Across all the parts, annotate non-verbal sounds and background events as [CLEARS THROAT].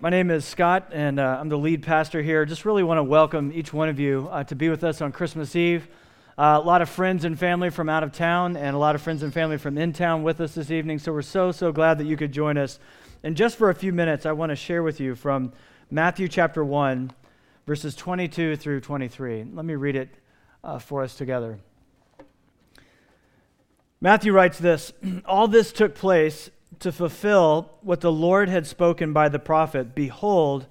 My name is Scott, and uh, I'm the lead pastor here. Just really want to welcome each one of you uh, to be with us on Christmas Eve. Uh, a lot of friends and family from out of town, and a lot of friends and family from in town with us this evening. So we're so, so glad that you could join us. And just for a few minutes, I want to share with you from Matthew chapter 1, verses 22 through 23. Let me read it uh, for us together. Matthew writes this [CLEARS THROAT] All this took place to fulfill what the Lord had spoken by the prophet Behold,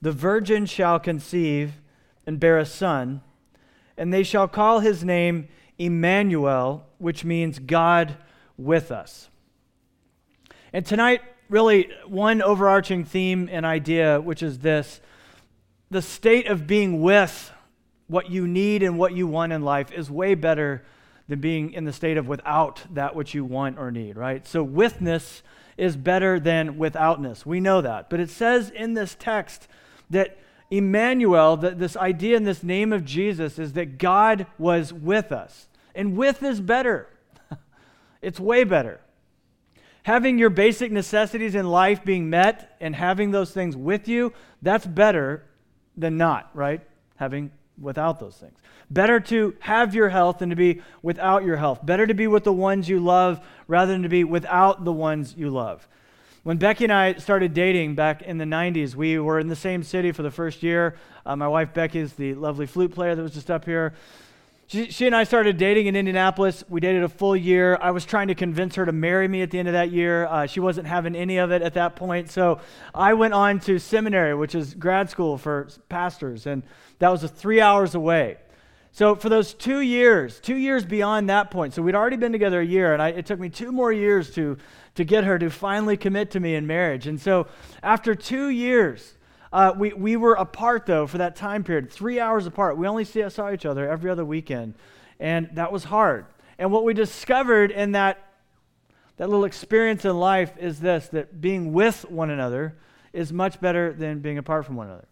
the virgin shall conceive and bear a son, and they shall call his name Emmanuel, which means God with us. And tonight, really, one overarching theme and idea, which is this the state of being with what you need and what you want in life is way better than being in the state of without that which you want or need, right? So, withness is better than withoutness. We know that. But it says in this text that Emmanuel, that this idea in this name of Jesus, is that God was with us. And with is better, [LAUGHS] it's way better. Having your basic necessities in life being met and having those things with you, that's better than not, right? Having without those things. Better to have your health than to be without your health. Better to be with the ones you love rather than to be without the ones you love. When Becky and I started dating back in the 90s, we were in the same city for the first year. Uh, my wife Becky is the lovely flute player that was just up here. She, she, and I started dating in Indianapolis. We dated a full year. I was trying to convince her to marry me at the end of that year. Uh, she wasn't having any of it at that point. So I went on to seminary, which is grad school for pastors, and that was three hours away. So for those two years, two years beyond that point, so we'd already been together a year, and I, it took me two more years to, to get her to finally commit to me in marriage. And so after two years, uh, we, we were apart, though, for that time period, three hours apart. We only see, saw each other every other weekend, and that was hard. And what we discovered in that, that little experience in life is this that being with one another is much better than being apart from one another.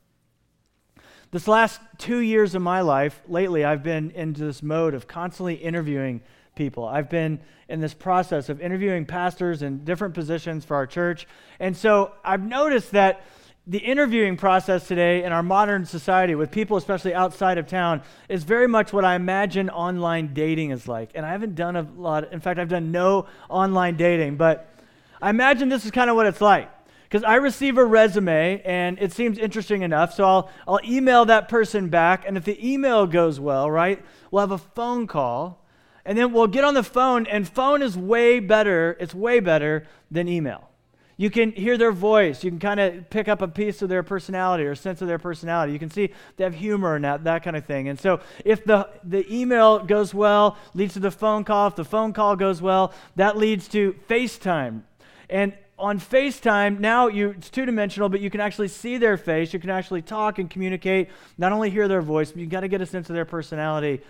This last two years of my life, lately, I've been into this mode of constantly interviewing people. I've been in this process of interviewing pastors in different positions for our church. And so I've noticed that the interviewing process today in our modern society with people, especially outside of town, is very much what I imagine online dating is like. And I haven't done a lot, in fact, I've done no online dating, but I imagine this is kind of what it's like because I receive a resume and it seems interesting enough. So I'll, I'll email that person back. And if the email goes well, right, we'll have a phone call. And then we'll get on the phone, and phone is way better. It's way better than email. You can hear their voice. You can kind of pick up a piece of their personality or sense of their personality. You can see they have humor and that, that kind of thing. And so if the, the email goes well, leads to the phone call. If the phone call goes well, that leads to FaceTime. And on FaceTime, now you, it's two dimensional, but you can actually see their face. You can actually talk and communicate, not only hear their voice, but you got to get a sense of their personality.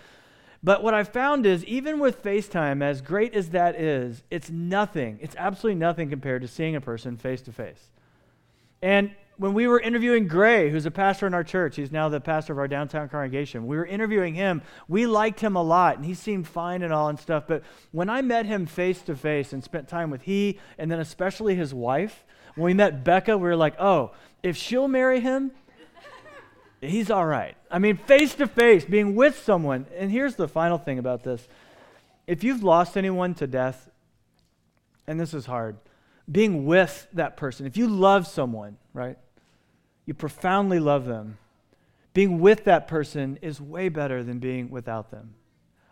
But what I found is, even with FaceTime, as great as that is, it's nothing. It's absolutely nothing compared to seeing a person face to face. And when we were interviewing Gray, who's a pastor in our church, he's now the pastor of our downtown congregation. We were interviewing him. We liked him a lot, and he seemed fine and all and stuff. But when I met him face to face and spent time with he, and then especially his wife, when we met Becca, we were like, oh, if she'll marry him, he's all right. I mean, face to face, being with someone. And here's the final thing about this if you've lost anyone to death, and this is hard, being with that person, if you love someone, right? You profoundly love them. Being with that person is way better than being without them.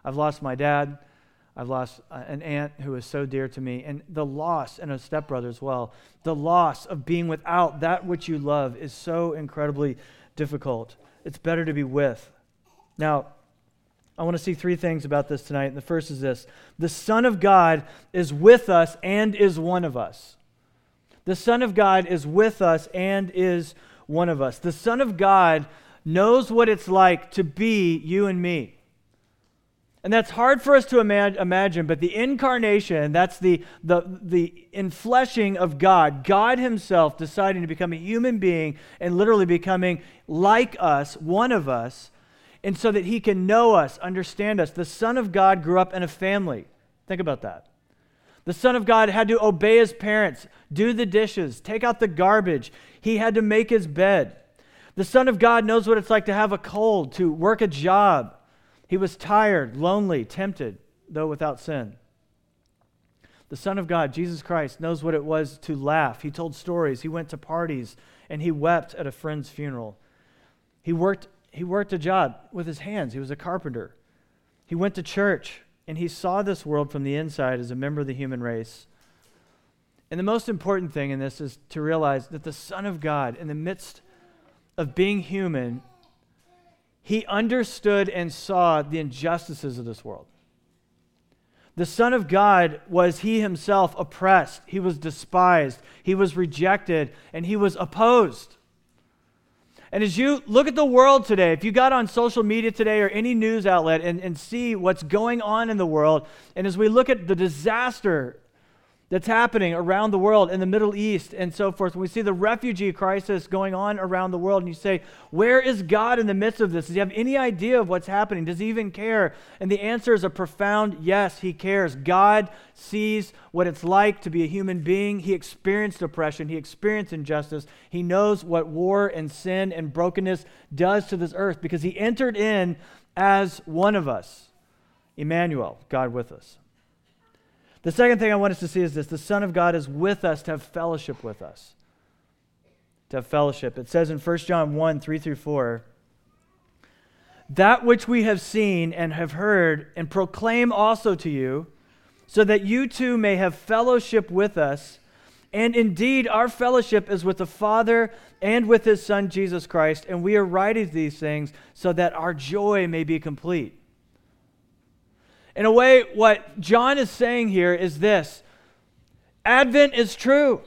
I've lost my dad. I've lost uh, an aunt who is so dear to me, and the loss, and a stepbrother as well. The loss of being without that which you love is so incredibly difficult. It's better to be with. Now, I want to see three things about this tonight. And the first is this the Son of God is with us and is one of us. The Son of God is with us and is one of us. The Son of God knows what it's like to be you and me. And that's hard for us to imagine, but the incarnation, that's the, the, the infleshing of God, God Himself deciding to become a human being and literally becoming like us, one of us, and so that He can know us, understand us. The Son of God grew up in a family. Think about that. The Son of God had to obey his parents, do the dishes, take out the garbage. He had to make his bed. The Son of God knows what it's like to have a cold, to work a job. He was tired, lonely, tempted, though without sin. The Son of God, Jesus Christ, knows what it was to laugh. He told stories, he went to parties, and he wept at a friend's funeral. He worked, he worked a job with his hands, he was a carpenter. He went to church, and he saw this world from the inside as a member of the human race. And the most important thing in this is to realize that the Son of God, in the midst of being human, he understood and saw the injustices of this world. The Son of God was he himself oppressed, he was despised, he was rejected, and he was opposed. And as you look at the world today, if you got on social media today or any news outlet and, and see what's going on in the world, and as we look at the disaster that's happening around the world in the Middle East and so forth. When we see the refugee crisis going on around the world, and you say, Where is God in the midst of this? Does he have any idea of what's happening? Does he even care? And the answer is a profound yes, he cares. God sees what it's like to be a human being. He experienced oppression, he experienced injustice. He knows what war and sin and brokenness does to this earth because he entered in as one of us. Emmanuel, God with us. The second thing I want us to see is this the Son of God is with us to have fellowship with us. To have fellowship. It says in 1 John 1 3 through 4 That which we have seen and have heard and proclaim also to you, so that you too may have fellowship with us. And indeed, our fellowship is with the Father and with his Son, Jesus Christ. And we are writing these things so that our joy may be complete. In a way, what John is saying here is this Advent is true.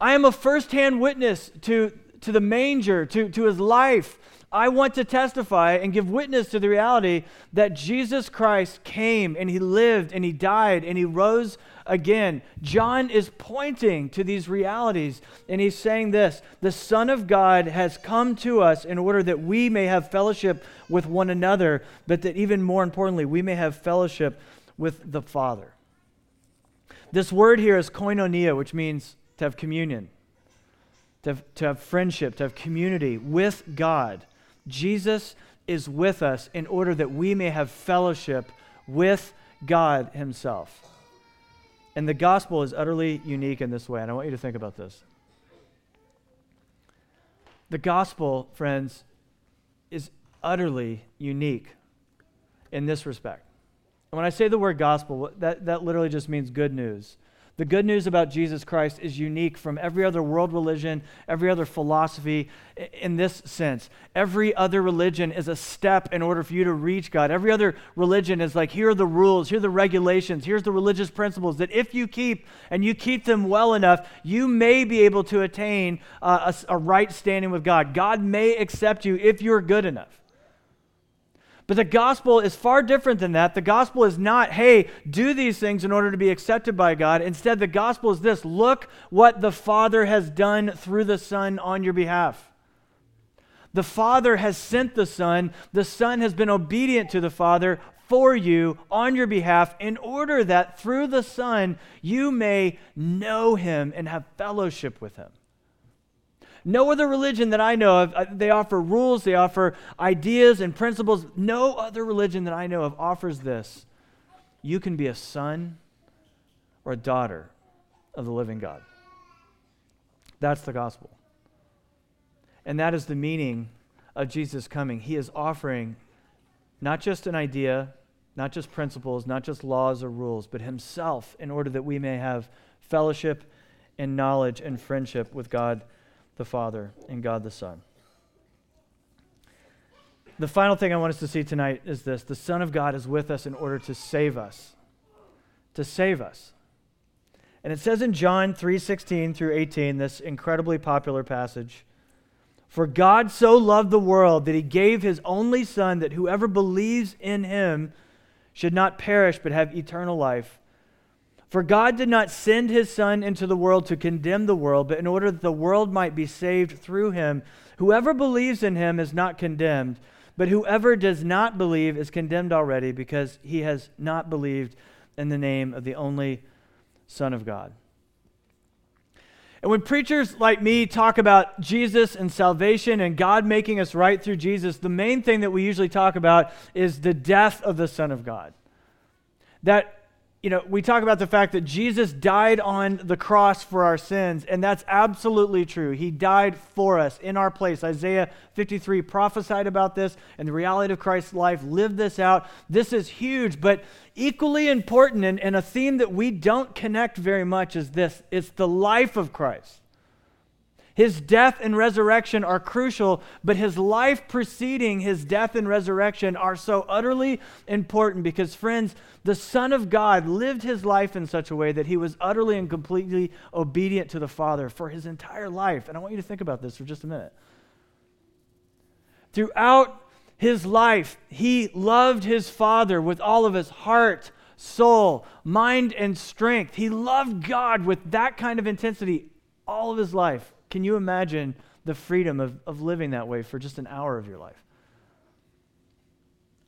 I am a firsthand witness to, to the manger, to, to his life. I want to testify and give witness to the reality that Jesus Christ came and he lived and he died and he rose again. John is pointing to these realities, and he's saying this The Son of God has come to us in order that we may have fellowship with one another, but that even more importantly, we may have fellowship with the Father. This word here is koinonia, which means to have communion, to have, to have friendship, to have community with God. Jesus is with us in order that we may have fellowship with God Himself. And the gospel is utterly unique in this way, and I want you to think about this. The gospel, friends, is utterly unique in this respect. And when I say the word gospel, that, that literally just means good news. The good news about Jesus Christ is unique from every other world religion, every other philosophy in this sense. Every other religion is a step in order for you to reach God. Every other religion is like, here are the rules, here are the regulations, here's the religious principles that if you keep and you keep them well enough, you may be able to attain uh, a, a right standing with God. God may accept you if you're good enough. But the gospel is far different than that. The gospel is not, hey, do these things in order to be accepted by God. Instead, the gospel is this look what the Father has done through the Son on your behalf. The Father has sent the Son, the Son has been obedient to the Father for you on your behalf in order that through the Son you may know Him and have fellowship with Him. No other religion that I know of, uh, they offer rules, they offer ideas and principles. No other religion that I know of offers this. You can be a son or a daughter of the living God. That's the gospel. And that is the meaning of Jesus coming. He is offering not just an idea, not just principles, not just laws or rules, but Himself in order that we may have fellowship and knowledge and friendship with God the Father and God the Son. The final thing I want us to see tonight is this the Son of God is with us in order to save us. To save us. And it says in John 3:16 through 18 this incredibly popular passage For God so loved the world that he gave his only son that whoever believes in him should not perish but have eternal life. For God did not send his Son into the world to condemn the world, but in order that the world might be saved through him. Whoever believes in him is not condemned, but whoever does not believe is condemned already because he has not believed in the name of the only Son of God. And when preachers like me talk about Jesus and salvation and God making us right through Jesus, the main thing that we usually talk about is the death of the Son of God. That you know, we talk about the fact that Jesus died on the cross for our sins, and that's absolutely true. He died for us in our place. Isaiah 53 prophesied about this, and the reality of Christ's life lived this out. This is huge, but equally important, and, and a theme that we don't connect very much is this it's the life of Christ. His death and resurrection are crucial, but his life preceding his death and resurrection are so utterly important because, friends, the Son of God lived his life in such a way that he was utterly and completely obedient to the Father for his entire life. And I want you to think about this for just a minute. Throughout his life, he loved his Father with all of his heart, soul, mind, and strength. He loved God with that kind of intensity all of his life. Can you imagine the freedom of, of living that way for just an hour of your life?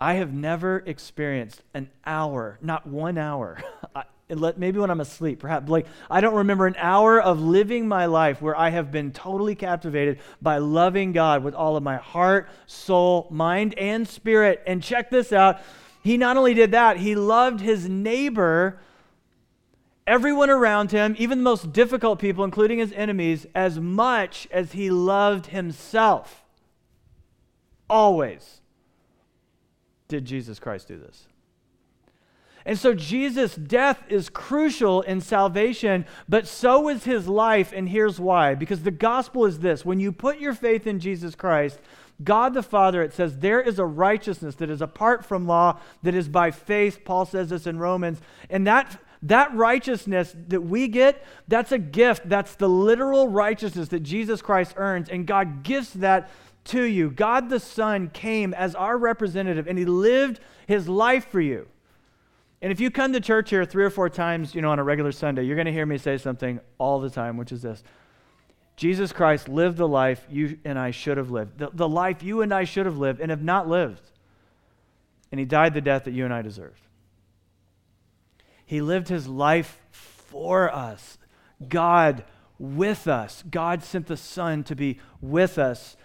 I have never experienced an hour, not one hour. [LAUGHS] maybe when I'm asleep, perhaps. Like, I don't remember an hour of living my life where I have been totally captivated by loving God with all of my heart, soul, mind, and spirit. And check this out. He not only did that, he loved his neighbor everyone around him, even the most difficult people, including his enemies, as much as he loved himself. Always did Jesus Christ do this. And so Jesus' death is crucial in salvation, but so is his life, and here's why. Because the gospel is this when you put your faith in Jesus Christ, God the Father, it says, there is a righteousness that is apart from law, that is by faith. Paul says this in Romans. And that that righteousness that we get, that's a gift. That's the literal righteousness that Jesus Christ earns, and God gives that to you. God the Son came as our representative, and He lived His life for you. And if you come to church here three or four times, you know, on a regular Sunday, you're going to hear me say something all the time, which is this. Jesus Christ lived the life you and I should have lived, the, the life you and I should have lived and have not lived. And he died the death that you and I deserved. He lived his life for us. God with us. God sent the Son to be with us.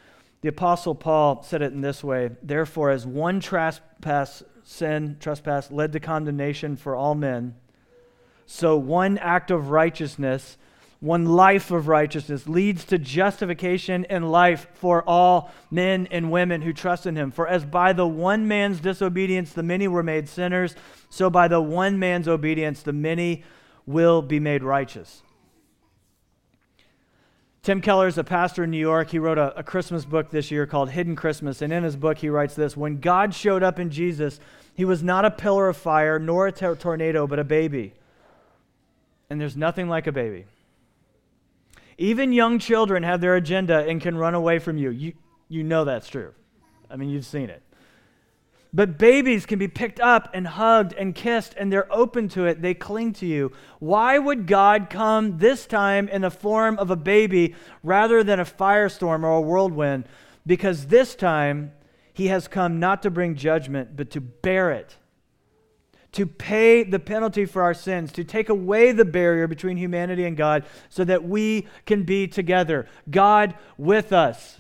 The Apostle Paul said it in this way Therefore, as one trespass, sin, trespass, led to condemnation for all men, so one act of righteousness one life of righteousness leads to justification and life for all men and women who trust in him. For as by the one man's disobedience the many were made sinners, so by the one man's obedience the many will be made righteous. Tim Keller is a pastor in New York. He wrote a, a, Christmas book this year called Hidden Christmas. And in his book, he writes this When God showed up in Jesus, he was not a pillar of fire nor a tornado, but a baby. And there's nothing like a baby. Even young children have their agenda and can run away from you. You, you know that's true. I mean, you've seen it. But babies can be picked up and hugged and kissed, and they're open to it. They cling to you. Why would God come this time in the form of a baby rather than a firestorm or a whirlwind? Because this time, he has come not to bring judgment, but to bear it to pay the penalty for our sins, to take away the barrier between humanity and God so that we can be together. God with us.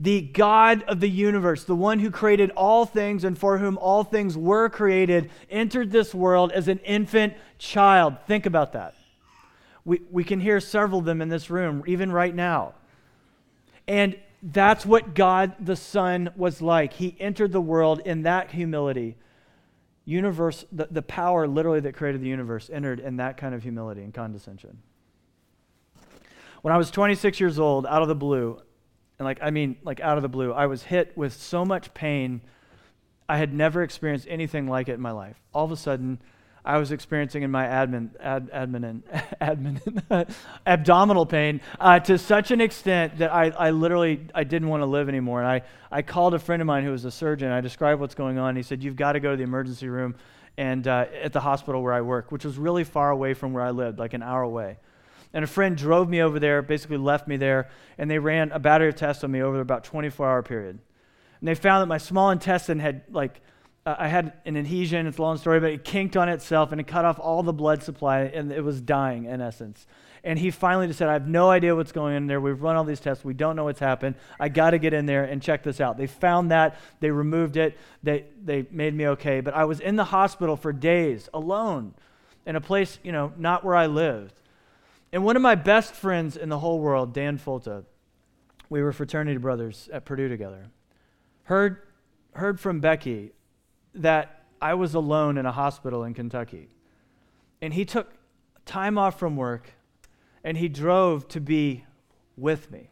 The God of the universe, the one who created all things and for whom all things were created, entered this world as an infant child. Think about that. We, we can hear several of them in this room, even right now. And that's what God the Son was like. He entered the world in that humility universe, the, the power literally that created the universe entered in that kind of humility and condescension. When I was 26 years old, out of the blue, and like, I mean, like out of the blue, I was hit with so much pain. I had never experienced anything like it in my life. All of a sudden, I was experiencing in my admin, ad, admin, [LAUGHS] admin [LAUGHS] abdominal pain uh, to such an extent that I, I literally I didn't want to live anymore. And I, I called a friend of mine who was a surgeon. I described what's going on. He said, "You've got to go to the emergency room and uh, at the hospital where I work, which was really far away from where I lived, like an hour away." And a friend drove me over there, basically left me there, and they ran a battery of tests on me over about 24 hour period. And they found that my small intestine had like uh, I had an adhesion, it's a long story, but it kinked on itself and it cut off all the blood supply and it was dying in essence. And he finally just said, I have no idea what's going on there. We've run all these tests. We don't know what's happened. I got to get in there and check this out. They found that. They removed it. They, they made me okay. But I was in the hospital for days alone in a place, you know, not where I lived. And one of my best friends in the whole world, Dan Fulta, we were fraternity brothers at Purdue together, heard, heard from Becky that I was alone in a hospital in Kentucky. And he took time off from work and he drove to be with me.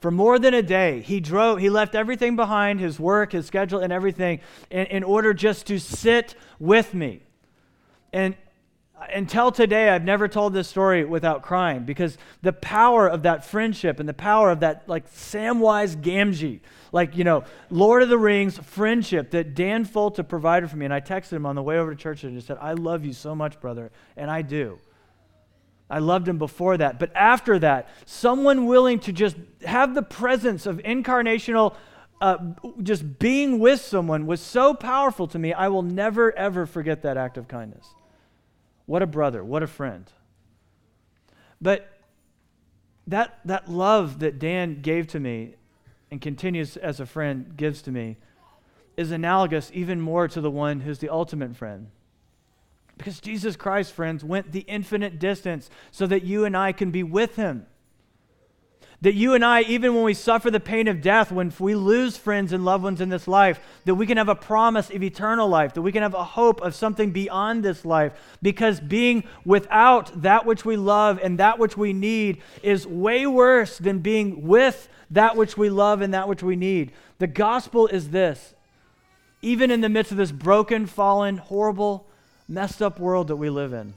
For more than a day, he drove, he left everything behind, his work, his schedule, and everything, in, in order just to sit with me. And until today, I've never told this story without crying because the power of that friendship and the power of that, like Samwise Gamgee, like, you know, Lord of the Rings friendship that Dan Fulta provided for me. And I texted him on the way over to church and just said, I love you so much, brother. And I do. I loved him before that. But after that, someone willing to just have the presence of incarnational, uh, just being with someone was so powerful to me, I will never, ever forget that act of kindness. What a brother, what a friend. But that, that love that Dan gave to me and continues as a friend gives to me is analogous even more to the one who's the ultimate friend. Because Jesus Christ, friends, went the infinite distance so that you and I can be with him. That you and I, even when we suffer the pain of death, when we lose friends and loved ones in this life, that we can have a promise of eternal life, that we can have a hope of something beyond this life. Because being without that which we love and that which we need is way worse than being with that which we love and that which we need. The gospel is this even in the midst of this broken, fallen, horrible, messed up world that we live in,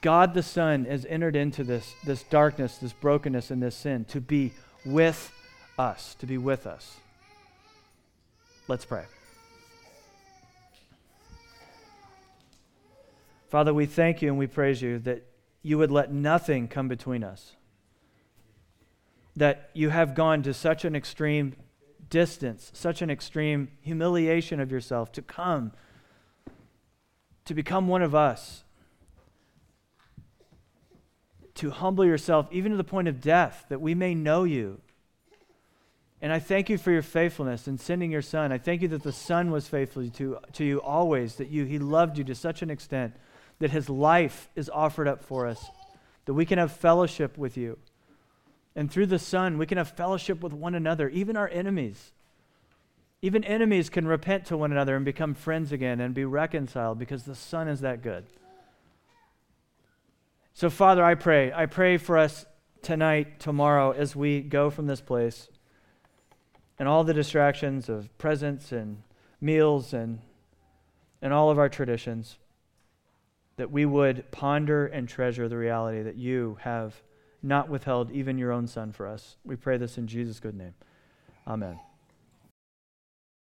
God the Son has entered into this, this darkness, this brokenness, and this sin to be with us, to be with us. Let's pray. Father, we thank you and we praise you that you would let nothing come between us. That you have gone to such an extreme distance, such an extreme humiliation of yourself to come, to become one of us to humble yourself, even to the point of death, that we may know you. And I thank you for your faithfulness in sending your son. I thank you that the son was faithful to, to you always, that you, he loved you to such an extent that his life is offered up for us, that we can have fellowship with you. And through the son, we can have fellowship with one another, even our enemies. Even enemies can repent to one another and become friends again and be reconciled because the son is that good. So, Father, I pray. I pray for us tonight, tomorrow, as we go from this place and all the distractions of presents and meals and, and all of our traditions, that we would ponder and treasure the reality that you have not withheld even your own Son for us. We pray this in Jesus' good name. Amen.